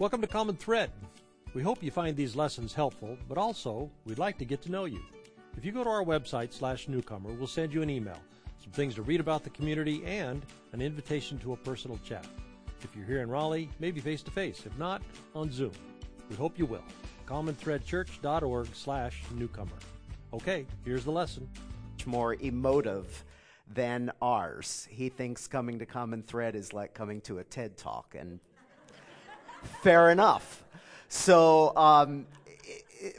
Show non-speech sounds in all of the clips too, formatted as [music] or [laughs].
Welcome to Common Thread. We hope you find these lessons helpful, but also we'd like to get to know you. If you go to our website slash newcomer, we'll send you an email, some things to read about the community, and an invitation to a personal chat. If you're here in Raleigh, maybe face to face. If not, on Zoom. We hope you will. commonthreadchurch.org slash newcomer. Okay, here's the lesson. More emotive than ours. He thinks coming to Common Thread is like coming to a TED Talk, and fair enough. So, um,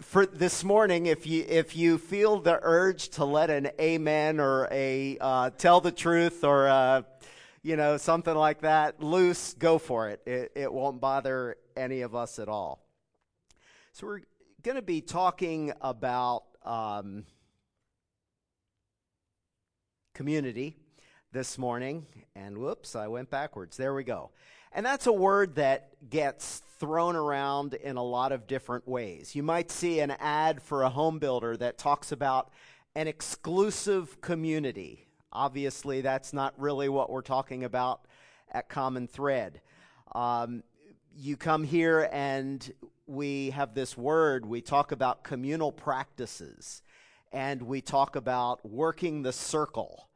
for this morning, if you if you feel the urge to let an amen or a uh, tell the truth or uh, you know something like that loose, go for it. It, it won't bother any of us at all. So we're going to be talking about um, community this morning, and whoops, I went backwards. There we go. And that's a word that gets thrown around in a lot of different ways. You might see an ad for a home builder that talks about an exclusive community. Obviously, that's not really what we're talking about at Common Thread. Um, you come here and we have this word, we talk about communal practices, and we talk about working the circle.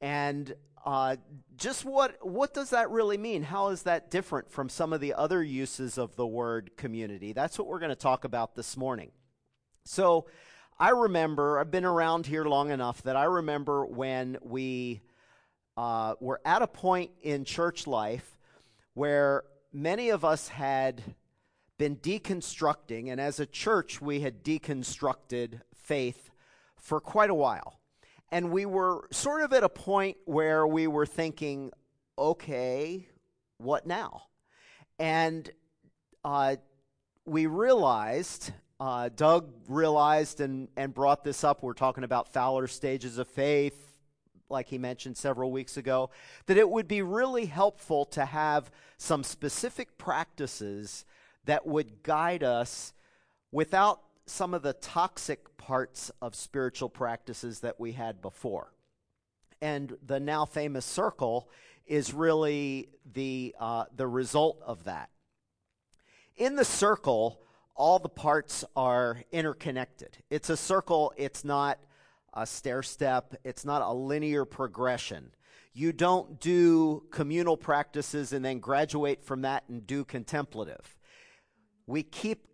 And uh, just what what does that really mean? How is that different from some of the other uses of the word community? That's what we're going to talk about this morning. So, I remember I've been around here long enough that I remember when we uh, were at a point in church life where many of us had been deconstructing, and as a church, we had deconstructed faith for quite a while. And we were sort of at a point where we were thinking, okay, what now? And uh, we realized, uh, Doug realized and, and brought this up. We're talking about Fowler's stages of faith, like he mentioned several weeks ago, that it would be really helpful to have some specific practices that would guide us without some of the toxic parts of spiritual practices that we had before. And the now famous circle is really the, uh, the result of that. In the circle, all the parts are interconnected. It's a circle, it's not a stair step, it's not a linear progression. You don't do communal practices and then graduate from that and do contemplative. We keep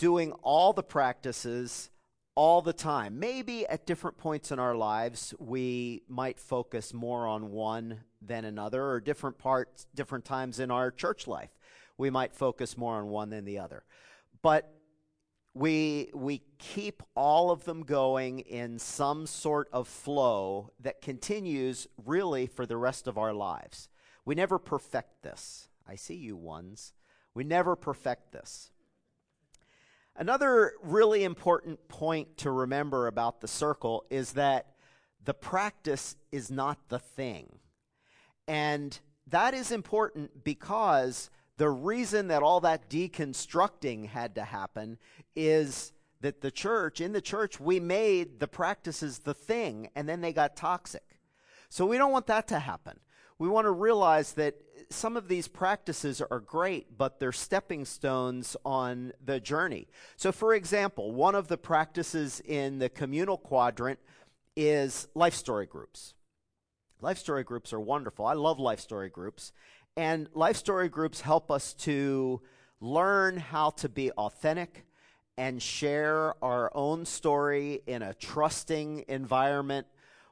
doing all the practices all the time. Maybe at different points in our lives, we might focus more on one than another, or different parts, different times in our church life, we might focus more on one than the other. But we we keep all of them going in some sort of flow that continues really for the rest of our lives. We never perfect this. I see you ones. We never perfect this. Another really important point to remember about the circle is that the practice is not the thing. And that is important because the reason that all that deconstructing had to happen is that the church, in the church, we made the practices the thing and then they got toxic. So we don't want that to happen. We want to realize that some of these practices are great, but they're stepping stones on the journey. So, for example, one of the practices in the communal quadrant is life story groups. Life story groups are wonderful. I love life story groups. And life story groups help us to learn how to be authentic and share our own story in a trusting environment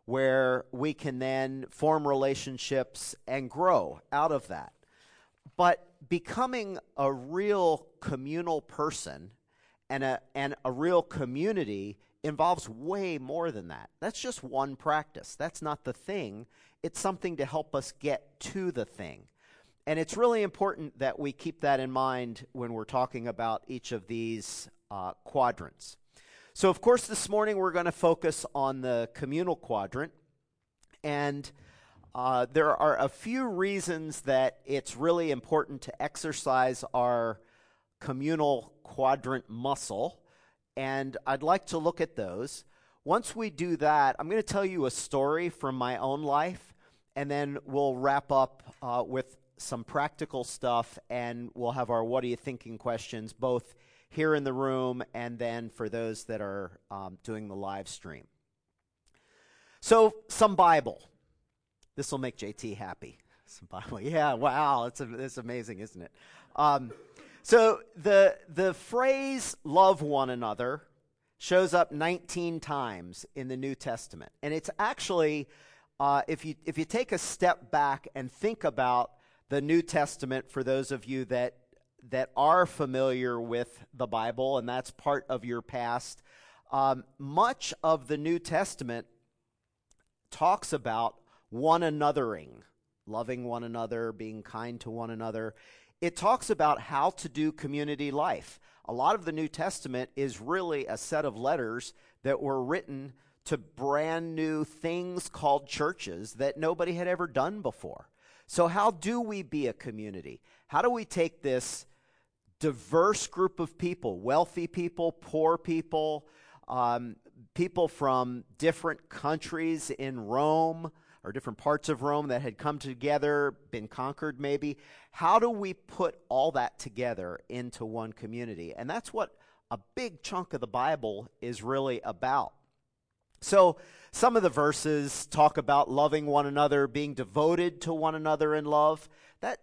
where we can then form relationships and grow out of that. But becoming a real communal person and a, and a real community involves way more than that. That's just one practice. That's not the thing. It's something to help us get to the thing. And it's really important that we keep that in mind when we're talking about each of these uh, quadrants. So, of course, this morning we're going to focus on the communal quadrant. And uh, there are a few reasons that it's really important to exercise our communal quadrant muscle. And I'd like to look at those. Once we do that, I'm going to tell you a story from my own life, and then we'll wrap up uh, with some practical stuff, and we'll have our What Are You Thinking questions both here in the room and then for those that are um, doing the live stream. So, some Bible. This will make JT happy. Some Bible. [laughs] Yeah, wow. It's, it's amazing, isn't it? Um, so, the, the phrase love one another shows up 19 times in the New Testament. And it's actually, uh, if, you, if you take a step back and think about the New Testament for those of you that, that are familiar with the Bible, and that's part of your past, um, much of the New Testament talks about one anothering, loving one another, being kind to one another. It talks about how to do community life a lot of the New Testament is really a set of letters that were written to brand new things called churches that nobody had ever done before. So, how do we be a community? How do we take this diverse group of people, wealthy people, poor people, um, people from different countries in Rome? or different parts of Rome that had come together, been conquered maybe. How do we put all that together into one community? And that's what a big chunk of the Bible is really about. So, some of the verses talk about loving one another, being devoted to one another in love. That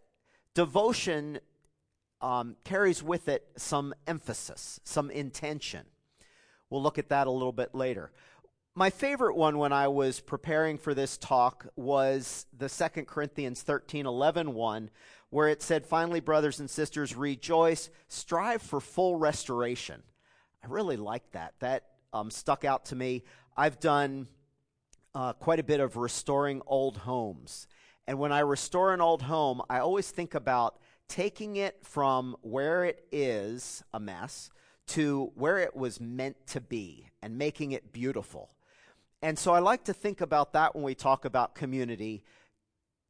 devotion um, carries with it some emphasis, some intention. We'll look at that a little bit later my favorite one when I was preparing for this talk was the 2 Corinthians 13 11 one, where it said, Finally, brothers and sisters, rejoice, strive for full restoration. I really like that. That um, stuck out to me. I've done uh, quite a bit of restoring old homes. And when I restore an old home, I always think about taking it from where it is a mess to where it was meant to be and making it beautiful. And so I like to think about that when we talk about community,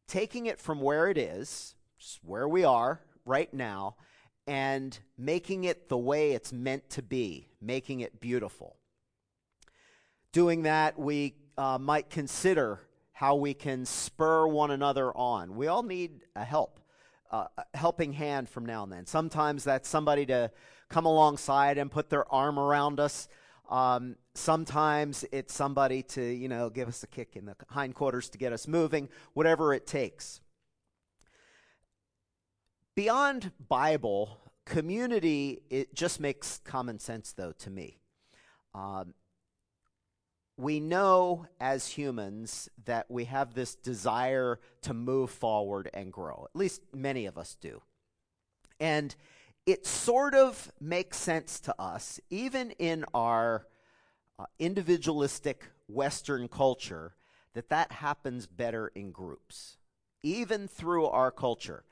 taking it from where it is, where we are right now, and making it the way it's meant to be, making it beautiful. Doing that, we uh, might consider how we can spur one another on. We all need a help, uh, helping hand from now and then. Sometimes that's somebody to come alongside and put their arm around us. Um, sometimes it's somebody to, you know, give us a kick in the hindquarters to get us moving, whatever it takes. Beyond Bible, community, it just makes common sense, though, to me. Um, we know as humans that we have this desire to move forward and grow. At least many of us do. And it sort of makes sense to us, even in our uh, individualistic Western culture, that that happens better in groups, even through our culture.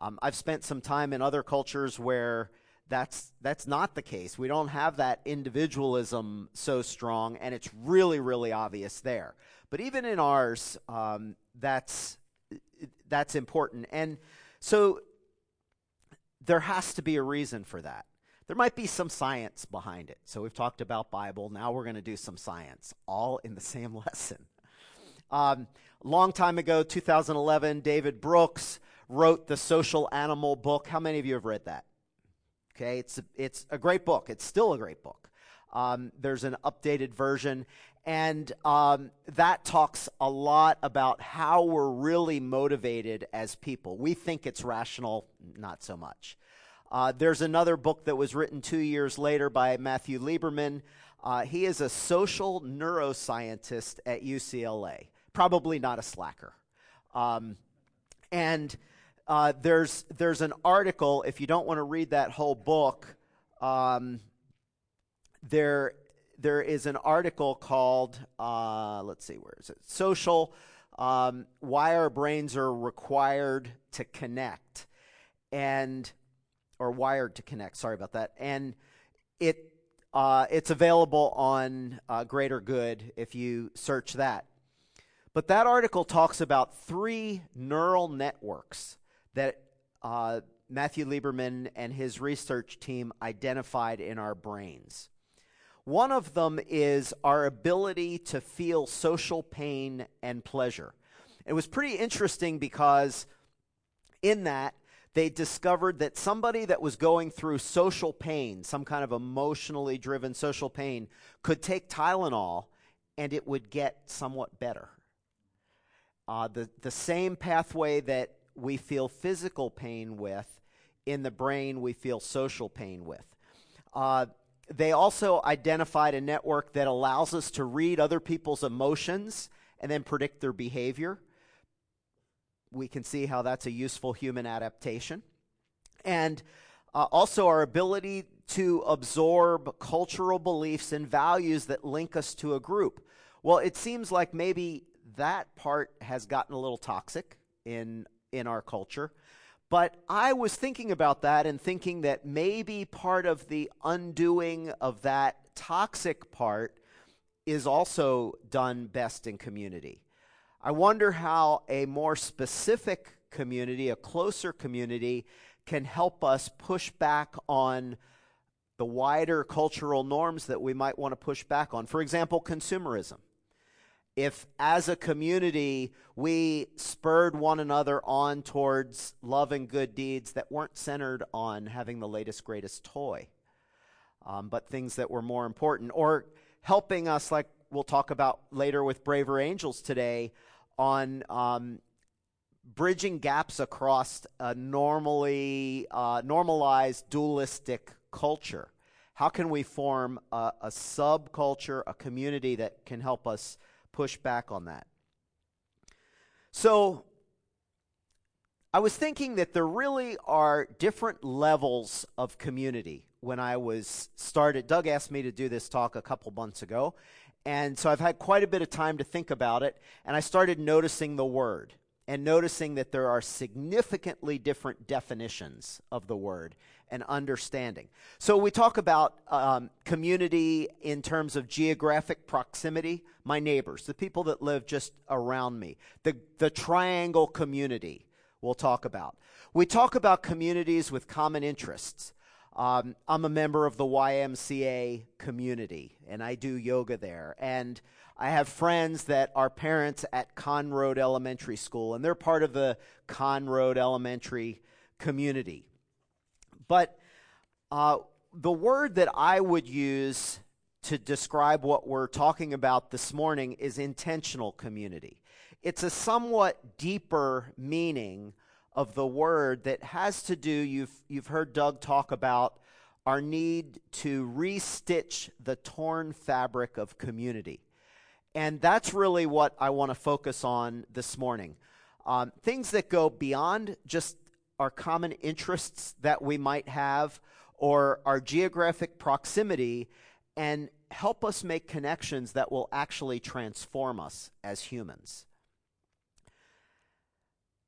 Um, I've spent some time in other cultures where that's that's not the case. We don't have that individualism so strong, and it's really, really obvious there. But even in ours, um, that's that's important. And so there has to be a reason for that. There might be some science behind it. So we've talked about Bible. Now we're going to do some science, all in the same [laughs] lesson. Um, long time ago, 2011, David Brooks wrote the Social Animal book. How many of you have read that? Okay, it's a, it's a great book. It's still a great book. Um, there's an updated version, and um, that talks a lot about how we're really motivated as people. We think it's rational, not so much. Uh, there's another book that was written two years later by Matthew Lieberman. Uh, he is a social neuroscientist at UCLA, probably not a slacker. Um, and uh, there's there's an article. If you don't want to read that whole book, um, there there is an article called, uh, let's see, where is it? Social, um, Why Our Brains Are Required to Connect. And, or wired to connect, sorry about that. And it, uh, it's available on uh, Greater Good if you search that. But that article talks about three neural networks that uh, Matthew Lieberman and his research team identified in our brains. One of them is our ability to feel social pain and pleasure. It was pretty interesting because in that they discovered that somebody that was going through social pain, some kind of emotionally driven social pain, could take Tylenol and it would get somewhat better. Uh, the, the same pathway that we feel physical pain with, in the brain we feel social pain with. Uh, they also identified a network that allows us to read other people's emotions and then predict their behavior. We can see how that's a useful human adaptation. And uh, also our ability to absorb cultural beliefs and values that link us to a group. Well, it seems like maybe that part has gotten a little toxic in in our culture. But I was thinking about that and thinking that maybe part of the undoing of that toxic part is also done best in community. I wonder how a more specific community, a closer community, can help us push back on the wider cultural norms that we might want to push back on. For example, consumerism if as a community we spurred one another on towards love and good deeds that weren't centered on having the latest, greatest toy, um, but things that were more important, or helping us, like we'll talk about later with Braver Angels today, on um, bridging gaps across a normally uh, normalized dualistic culture. How can we form a, a subculture, a community that can help us push back on that. So I was thinking that there really are different levels of community when I was started. Doug asked me to do this talk a couple months ago. And so I've had quite a bit of time to think about it. And I started noticing the word and noticing that there are significantly different definitions of the word and understanding. So we talk about um, community in terms of geographic proximity, my neighbors, the people that live just around me, the, the triangle community we'll talk about. We talk about communities with common interests. Um, I'm a member of the YMCA community, and I do yoga there. And I have friends that are parents at Conroad Elementary School, and they're part of the Conroad Elementary community. But uh, the word that I would use to describe what we're talking about this morning is intentional community. It's a somewhat deeper meaning of the word that has to do, you've, you've heard Doug talk about our need to restitch the torn fabric of community. And that's really what I want to focus on this morning. Um, things that go beyond just our common interests that we might have or our geographic proximity and help us make connections that will actually transform us as humans.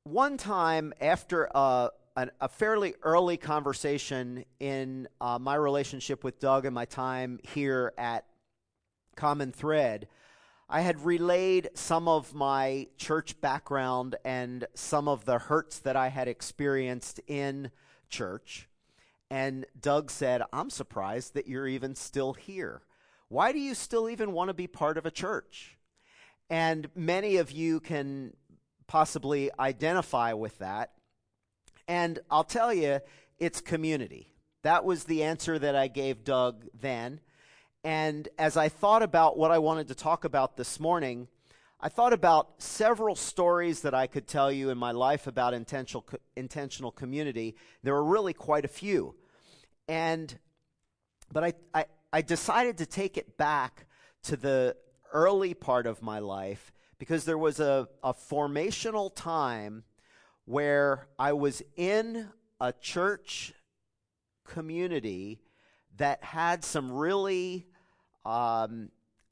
One time, after a, a, a fairly early conversation in uh, my relationship with Doug and my time here at Common Thread, I had relayed some of my church background and some of the hurts that I had experienced in church. And Doug said, I'm surprised that you're even still here. Why do you still even want to be part of a church? And many of you can possibly identify with that. And I'll tell you, it's community. That was the answer that I gave Doug then. And as I thought about what I wanted to talk about this morning, I thought about several stories that I could tell you in my life about intentional, intentional community. There were really quite a few. And, but I, I, I decided to take it back to the early part of my life because there was a, a formational time where I was in a church community that had some really um,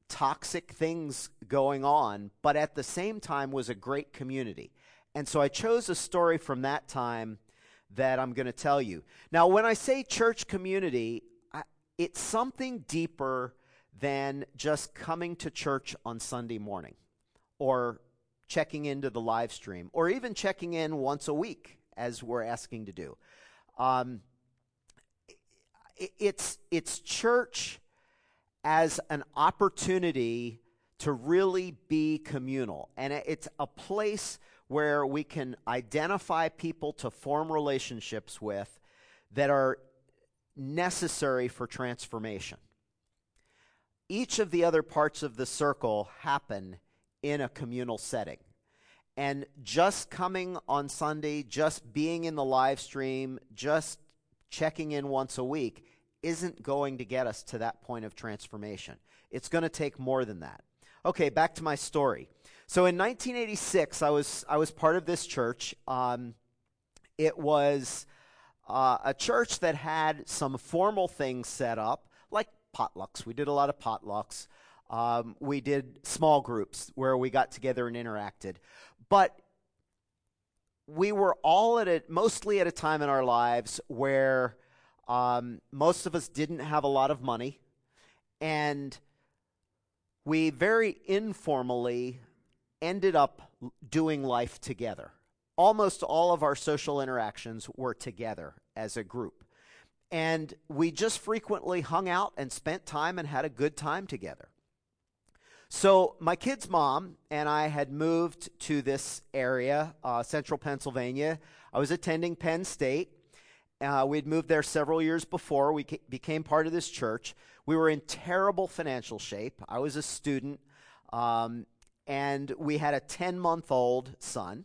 toxic things going on, but at the same time was a great community. And so I chose a story from that time that I'm going to tell you. Now, when I say church community, I, it's something deeper than just coming to church on Sunday morning or checking into the live stream or even checking in once a week, as we're asking to do. Um, it, it's, it's church as an opportunity to really be communal. And it's a place where we can identify people to form relationships with that are necessary for transformation. Each of the other parts of the circle happen in a communal setting. And just coming on Sunday, just being in the live stream, just checking in once a week isn't going to get us to that point of transformation. It's going to take more than that. Okay, back to my story. So in 1986, I was I was part of this church. Um, it was uh, a church that had some formal things set up, like potlucks. We did a lot of potlucks. Um, we did small groups where we got together and interacted, but we were all at it mostly at a time in our lives where um, most of us didn't have a lot of money, and we very informally ended up doing life together. Almost all of our social interactions were together as a group. And we just frequently hung out and spent time and had a good time together. So, my kid's mom and I had moved to this area, uh, central Pennsylvania. I was attending Penn State. Uh, we'd moved there several years before. We ca- became part of this church. We were in terrible financial shape. I was a student, um, and we had a 10 month old son.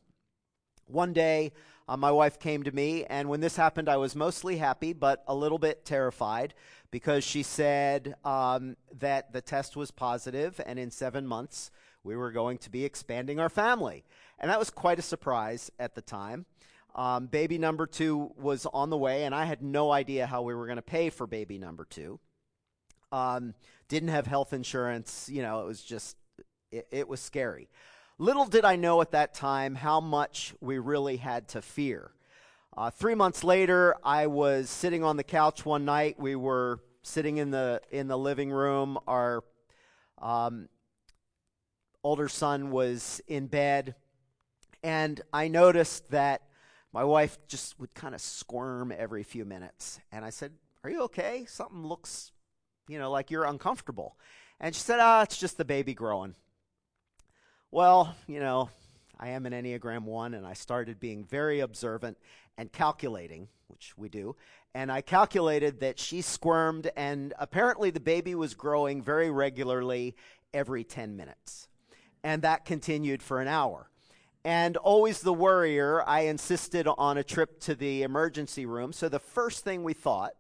One day, uh, my wife came to me, and when this happened, I was mostly happy, but a little bit terrified because she said um, that the test was positive, and in seven months, we were going to be expanding our family. And that was quite a surprise at the time. Um, baby number two was on the way, and I had no idea how we were going to pay for baby number two. Um, didn't have health insurance. You know, it was just, it, it was scary. Little did I know at that time how much we really had to fear. Uh, three months later, I was sitting on the couch one night. We were sitting in the in the living room. Our um, older son was in bed, and I noticed that my wife just would kind of squirm every few minutes. And I said, "Are you okay? Something looks, you know, like you're uncomfortable." And she said, "Ah, it's just the baby growing." Well, you know, I am an Enneagram 1, and I started being very observant and calculating, which we do. And I calculated that she squirmed, and apparently the baby was growing very regularly every 10 minutes. And that continued for an hour. And always the worrier, I insisted on a trip to the emergency room. So the first thing we thought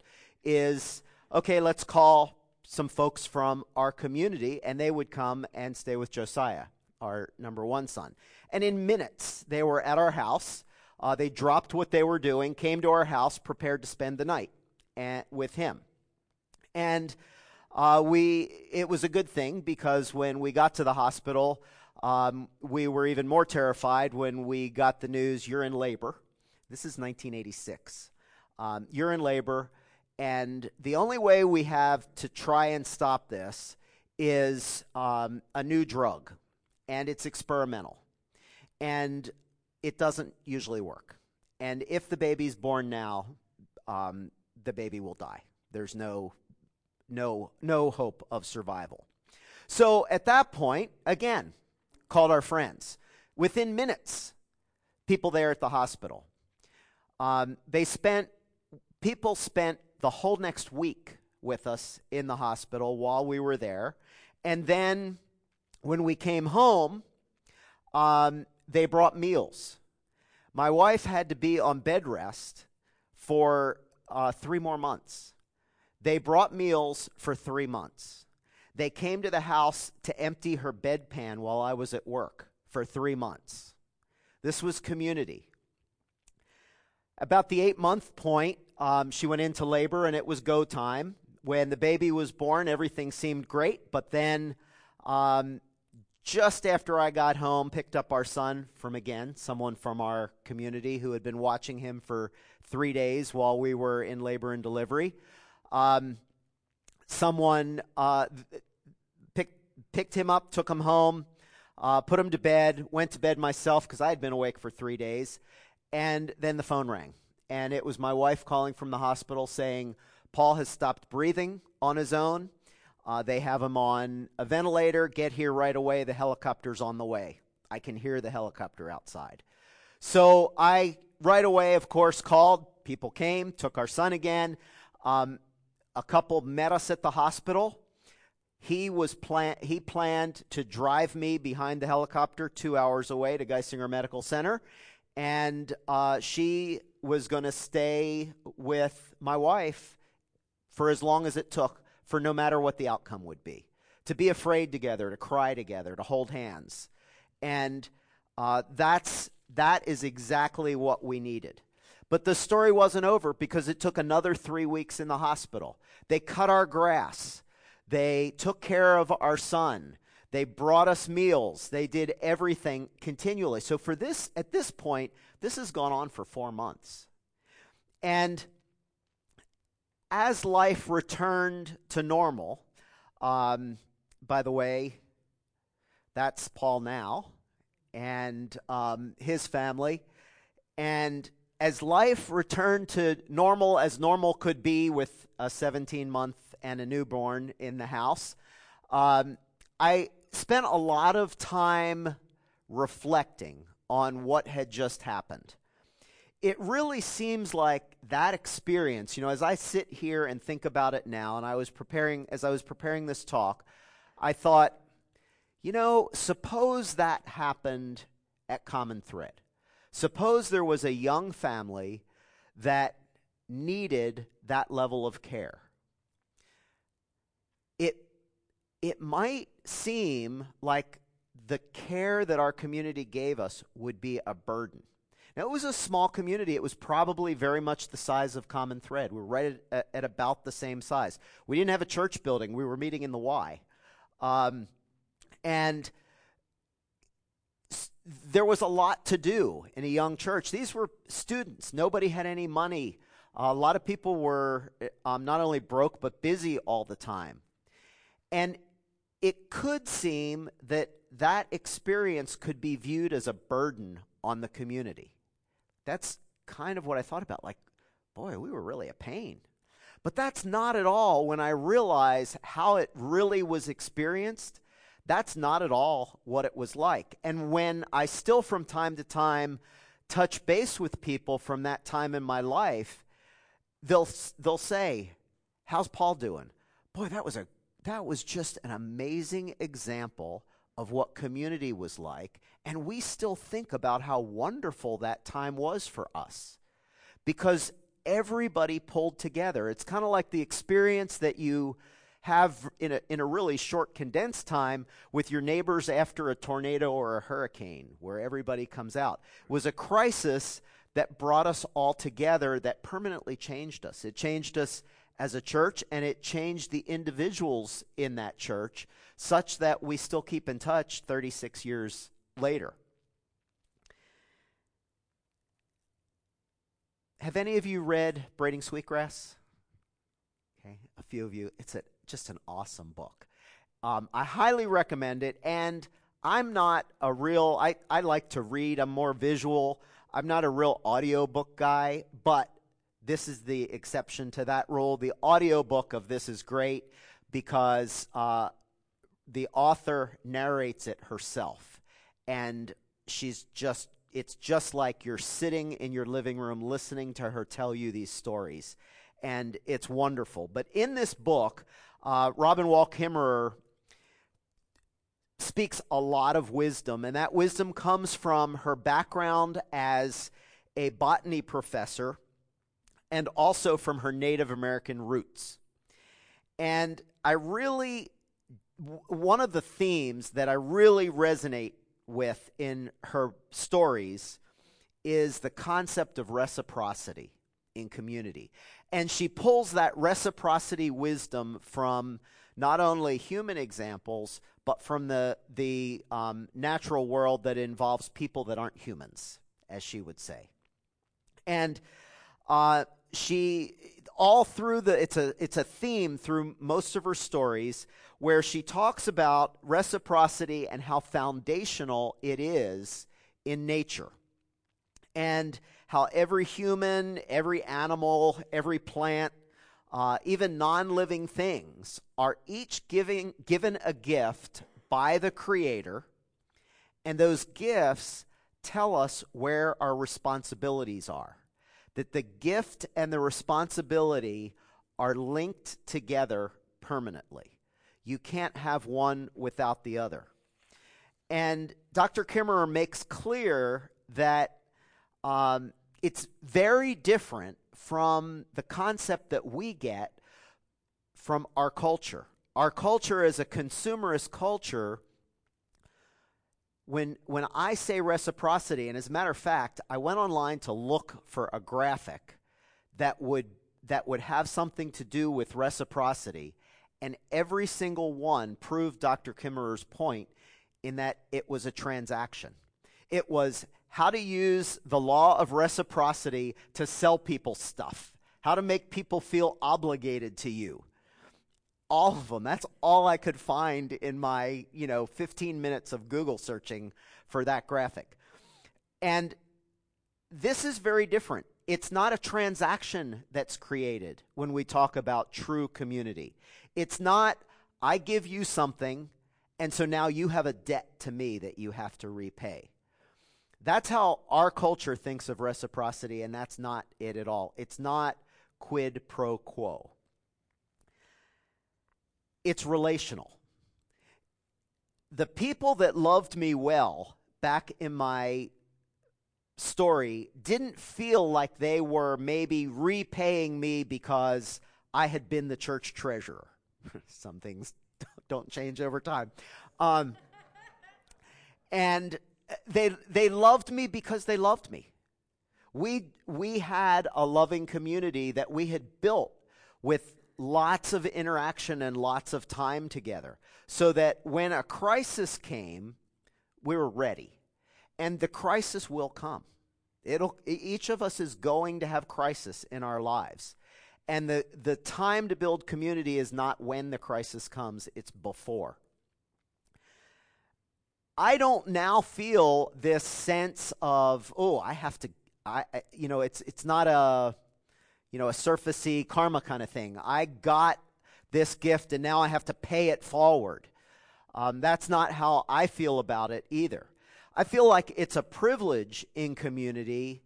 is okay, let's call some folks from our community, and they would come and stay with Josiah, our number one son. And in minutes, they were at our house uh, they dropped what they were doing, came to our house, prepared to spend the night and, with him. And uh, we, it was a good thing because when we got to the hospital, um, we were even more terrified when we got the news you're in labor. This is 1986. Um, you're in labor, and the only way we have to try and stop this is um, a new drug, and it's experimental. And it doesn't usually work. And if the baby's born now, um, the baby will die. There's no, no, no hope of survival. So at that point, again, called our friends. Within minutes, people there at the hospital. Um, they spent, people spent the whole next week with us in the hospital while we were there. And then when we came home, um, they brought meals. My wife had to be on bed rest for uh, three more months. They brought meals for three months. They came to the house to empty her bedpan while I was at work for three months. This was community. About the eight month point, um, she went into labor and it was go time. When the baby was born, everything seemed great, but then um, just after I got home, picked up our son from again, someone from our community who had been watching him for three days while we were in labor and delivery. Um, someone uh, picked, picked him up, took him home, uh, put him to bed, went to bed myself because I had been awake for three days. And then the phone rang. And it was my wife calling from the hospital saying, Paul has stopped breathing on his own. Uh, they have him on a ventilator. Get here right away. The helicopter's on the way. I can hear the helicopter outside. So I right away, of course, called. People came, took our son again. Um, a couple met us at the hospital. He was plan- he planned to drive me behind the helicopter two hours away to Geisinger Medical Center, and uh, she was going to stay with my wife for as long as it took, for no matter what the outcome would be. To be afraid together, to cry together, to hold hands, and uh, that's that is exactly what we needed. But the story wasn't over because it took another three weeks in the hospital. They cut our grass. They took care of our son. They brought us meals. They did everything continually. So for this, at this point, this has gone on for four months. And as life returned to normal, um, by the way, that's Paul now and um, his family. And as life returned to normal as normal could be with a 17 month and a newborn in the house, um, I spent a lot of time reflecting on what had just happened. It really seems like that experience, you know, as I sit here and think about it now, and I was preparing, as I was preparing this talk, I thought, you know, suppose that happened at Common Thread. Suppose there was a young family that needed that level of care. It, it might seem like the care that our community gave us would be a burden. Now, it was a small community. It was probably very much the size of Common Thread. We were right at, at about the same size. We didn't have a church building, we were meeting in the Y. Um, and there was a lot to do in a young church. These were students. Nobody had any money. A lot of people were um, not only broke, but busy all the time. And it could seem that that experience could be viewed as a burden on the community. That's kind of what I thought about. Like, boy, we were really a pain. But that's not at all when I realize how it really was experienced that's not at all what it was like. And when I still, from time to time, touch base with people from that time in my life, they'll, they'll say, How's Paul doing? Boy, that was, a, that was just an amazing example of what community was like. And we still think about how wonderful that time was for us because everybody pulled together. It's kind of like the experience that you have in a, in a really short, condensed time with your neighbors after a tornado or a hurricane, where everybody comes out, was a crisis that brought us all together that permanently changed us. It changed us as a church, and it changed the individuals in that church such that we still keep in touch 36 years later. Have any of you read Braiding Sweetgrass? Okay, a few of you. It's a just an awesome book. Um, I highly recommend it. And I'm not a real, I, I like to read, I'm more visual. I'm not a real audiobook guy, but this is the exception to that rule. The audiobook of this is great because uh, the author narrates it herself. And she's just, it's just like you're sitting in your living room listening to her tell you these stories. And it's wonderful. But in this book, uh, Robin Wall Kimmerer speaks a lot of wisdom, and that wisdom comes from her background as a botany professor and also from her Native American roots. And I really, one of the themes that I really resonate with in her stories is the concept of reciprocity in community. And she pulls that reciprocity wisdom from not only human examples, but from the, the um, natural world that involves people that aren't humans, as she would say. And uh, she, all through the, it's a, it's a theme through most of her stories where she talks about reciprocity and how foundational it is in nature. And how every human, every animal, every plant, uh, even non living things are each giving, given a gift by the Creator, and those gifts tell us where our responsibilities are. That the gift and the responsibility are linked together permanently. You can't have one without the other. And Dr. Kimmerer makes clear that um, it's very different from the concept that we get from our culture. Our culture is a consumerist culture. When, when I say reciprocity, and as a matter of fact, I went online to look for a graphic that would, that would have something to do with reciprocity, and every single one proved Dr. Kimmerer's point in that it was a transaction. It was how to use the law of reciprocity to sell people stuff, how to make people feel obligated to you. All of them. That's all I could find in my, you know, 15 minutes of Google searching for that graphic. And this is very different. It's not a transaction that's created when we talk about true community. It's not, I give you something, and so now you have a debt to me that you have to repay. That's how our culture thinks of reciprocity, and that's not it at all. It's not quid pro quo, it's relational. The people that loved me well back in my story didn't feel like they were maybe repaying me because I had been the church treasurer. [laughs] Some things [laughs] don't change over time. Um, and they, they loved me because they loved me. We, we had a loving community that we had built with lots of interaction and lots of time together so that when a crisis came, we were ready. And the crisis will come. It'll, each of us is going to have crisis in our lives. And the, the time to build community is not when the crisis comes, it's before. I don't now feel this sense of, oh, I have to, I, I, you know, it's it's not a, you know, a surfacey karma kind of thing. I got this gift and now I have to pay it forward. Um, that's not how I feel about it either. I feel like it's a privilege in community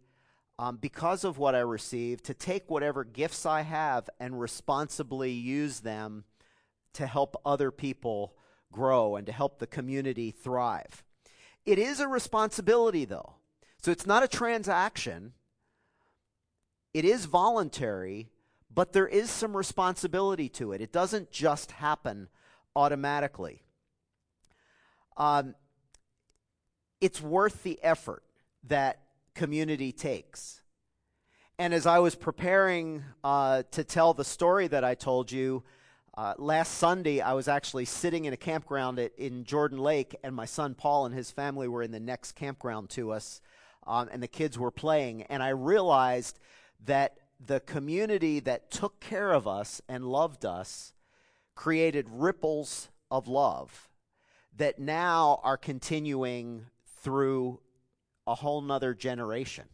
um, because of what I receive to take whatever gifts I have and responsibly use them to help other people grow and to help the community thrive. It is a responsibility, though. So it's not a transaction, it is voluntary, but there is some responsibility to it. It doesn't just happen automatically. Um, it's worth the effort that community takes. And as I was preparing uh, to tell the story that I told you, uh, last Sunday, I was actually sitting in a campground at, in Jordan Lake, and my son Paul and his family were in the next campground to us, um, and the kids were playing. And I realized that the community that took care of us and loved us created ripples of love that now are continuing through a whole nother generation.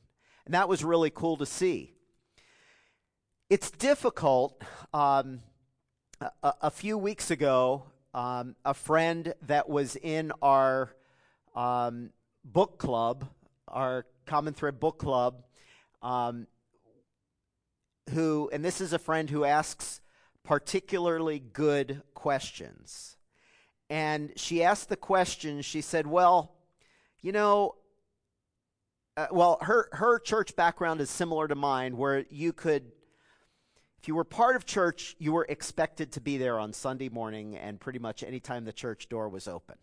And that was really cool to see. It's difficult. Um, a, a few weeks ago, um, a friend that was in our um, book club, our Common Thread book club, um, who, and this is a friend who asks particularly good questions. And she asked the question, she said, Well, you know, uh, well, her, her church background is similar to mine, where you could if you were part of church, you were expected to be there on Sunday morning and pretty much any time the church door was open.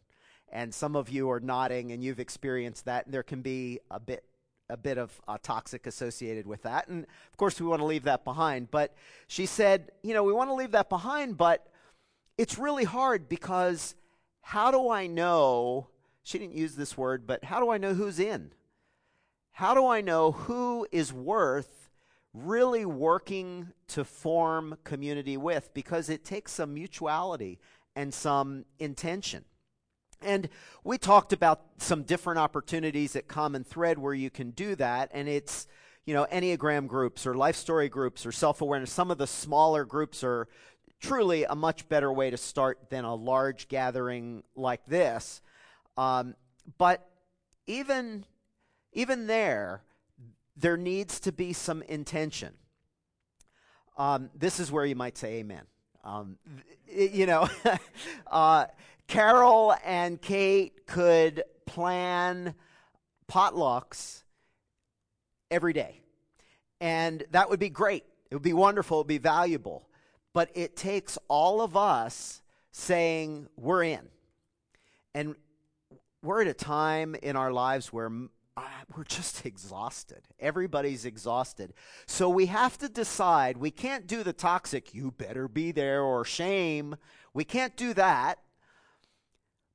And some of you are nodding and you've experienced that, and there can be a bit a bit of uh, toxic associated with that. And of course, we want to leave that behind. But she said, you know, we want to leave that behind, but it's really hard because how do I know? She didn't use this word, but how do I know who's in? How do I know who is worth really working to form community with because it takes some mutuality and some intention. And we talked about some different opportunities at Common Thread where you can do that, and it's you know Enneagram groups or life story groups or self awareness. Some of the smaller groups are truly a much better way to start than a large gathering like this. Um, but even even there, there needs to be some intention. Um, this is where you might say amen. Um, you know, [laughs] uh, Carol and Kate could plan potlucks every day. And that would be great. It would be wonderful. It would be valuable. But it takes all of us saying, we're in. And we're at a time in our lives where uh, we're just [laughs] exhausted. Everybody's exhausted. So we have to decide. We can't do the toxic, you better be there, or shame. We can't do that.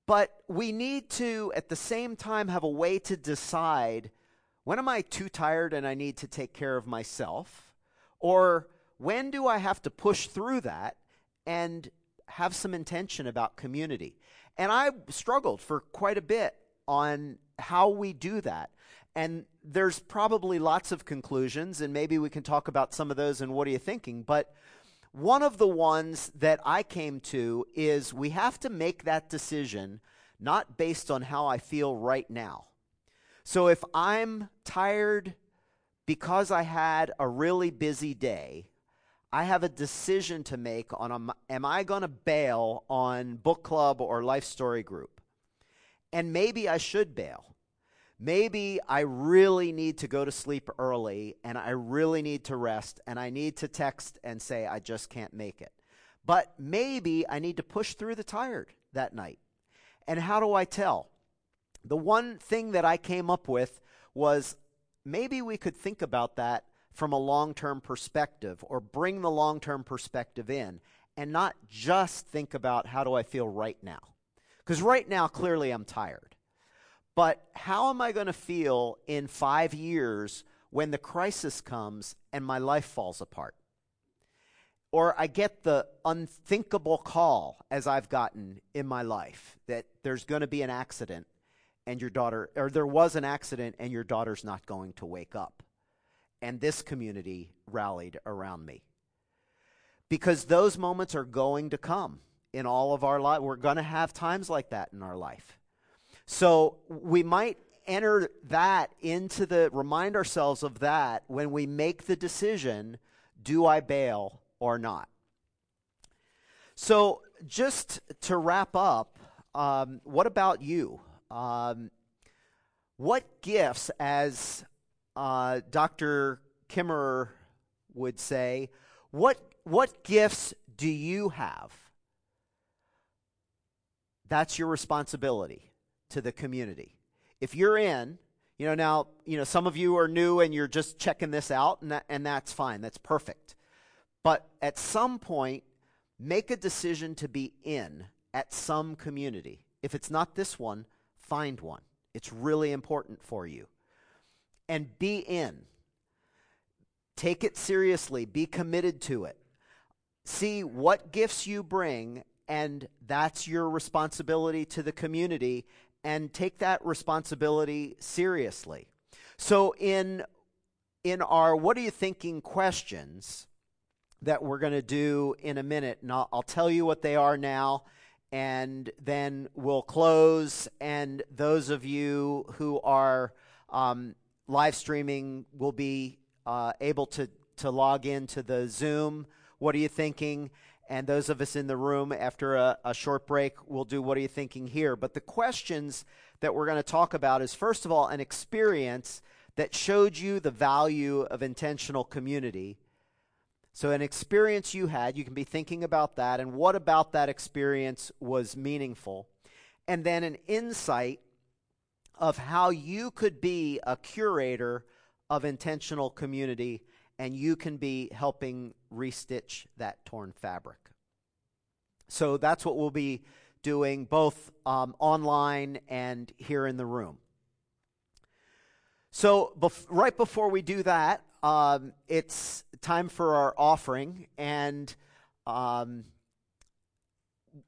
But we need to, at the same time, have a way to decide when am I too tired and I need to take care of myself? Or when do I have to push through that and have some intention about community? And I struggled for quite a bit on how we do that. And there's probably lots of conclusions, and maybe we can talk about some of those and what are you thinking. But one of the ones that I came to is we have to make that decision not based on how I feel right now. So if I'm tired because I had a really busy day, I have a decision to make on am, I going to bail on book club or life story group? And maybe I should bail. Maybe I really need to go to sleep early and I really need to rest and I need to text and say, I just can't make it. But maybe I need to push through the tired that night. And how do I tell? The one thing that I came up with was maybe we could think about that from a long term perspective or bring the long term perspective in and not just think about how do I feel right now. Because right now, clearly, I'm tired. But how am I going to feel in five years when the crisis comes and my life falls apart? Or I get the unthinkable call, as I've gotten in my life, that there's going to be an accident and your daughter, or there was an accident and your daughter's not going to wake up. And this community rallied around me. Because those moments are going to come in all of our life. We're going to have times like that in our life. So we might enter that into the, remind ourselves of that when we make the decision do I bail or not? So just to wrap up, um, what about you? Um, what gifts, as uh, Dr. Kimmerer would say, what, what gifts do you have? That's your responsibility to the community. If you're in, you know, now, you know, some of you are new and you're just checking this out, and, that, and that's fine. That's perfect. But at some point, make a decision to be in at some community. If it's not this one, find one. It's really important for you. And be in. Take it seriously, be committed to it. See what gifts you bring, and that's your responsibility to the community, and take that responsibility seriously. So, in, in our what are you thinking questions that we're going to do in a minute, and I'll, I'll tell you what they are now, and then we'll close. And those of you who are um, live streaming will be uh, able to, to log into the Zoom. What are you thinking? And those of us in the room, after a, a short break, we'll do what are you thinking here. But the questions that we're going to talk about is first of all, an experience that showed you the value of intentional community. So, an experience you had, you can be thinking about that, and what about that experience was meaningful. And then an insight of how you could be a curator of intentional community and you can be helping restitch that torn fabric. So that's what we'll be doing both um, online and here in the room. So, bef- right before we do that, um, it's time for our offering, and um,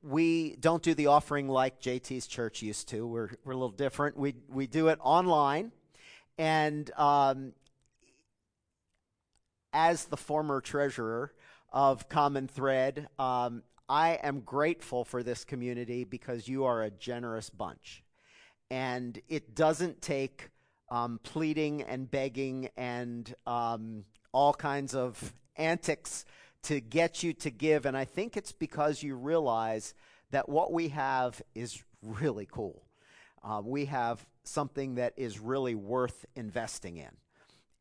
we don't do the offering like JT's church used to. We're, we're a little different. We, we do it online, and um, as the former treasurer of Common Thread, um, I am grateful for this community because you are a generous bunch. And it doesn't take um, pleading and begging and um, all kinds of antics to get you to give. And I think it's because you realize that what we have is really cool. Uh, we have something that is really worth investing in.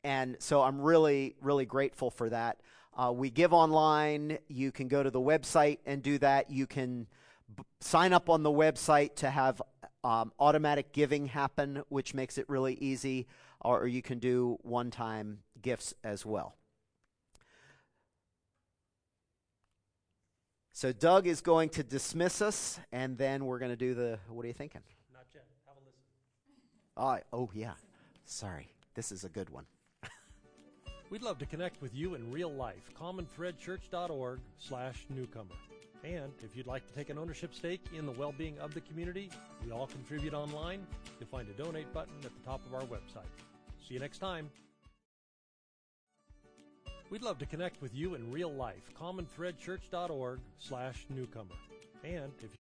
And so I'm really, really grateful for that. Uh, we give online. You can go to the website and do that. You can b- sign up on the website to have um, automatic giving happen, which makes it really easy, or, or you can do one time gifts as well. So Doug is going to dismiss us, and then we're going to do the. What are you thinking? Not yet. Have a listen. Oh, oh yeah. Sorry, this is a good one. We'd love to connect with you in real life. CommonThreadChurch.org slash newcomer. And if you'd like to take an ownership stake in the well-being of the community, we all contribute online. You'll find a donate button at the top of our website. See you next time. We'd love to connect with you in real life. CommonThreadChurch.org slash newcomer. And if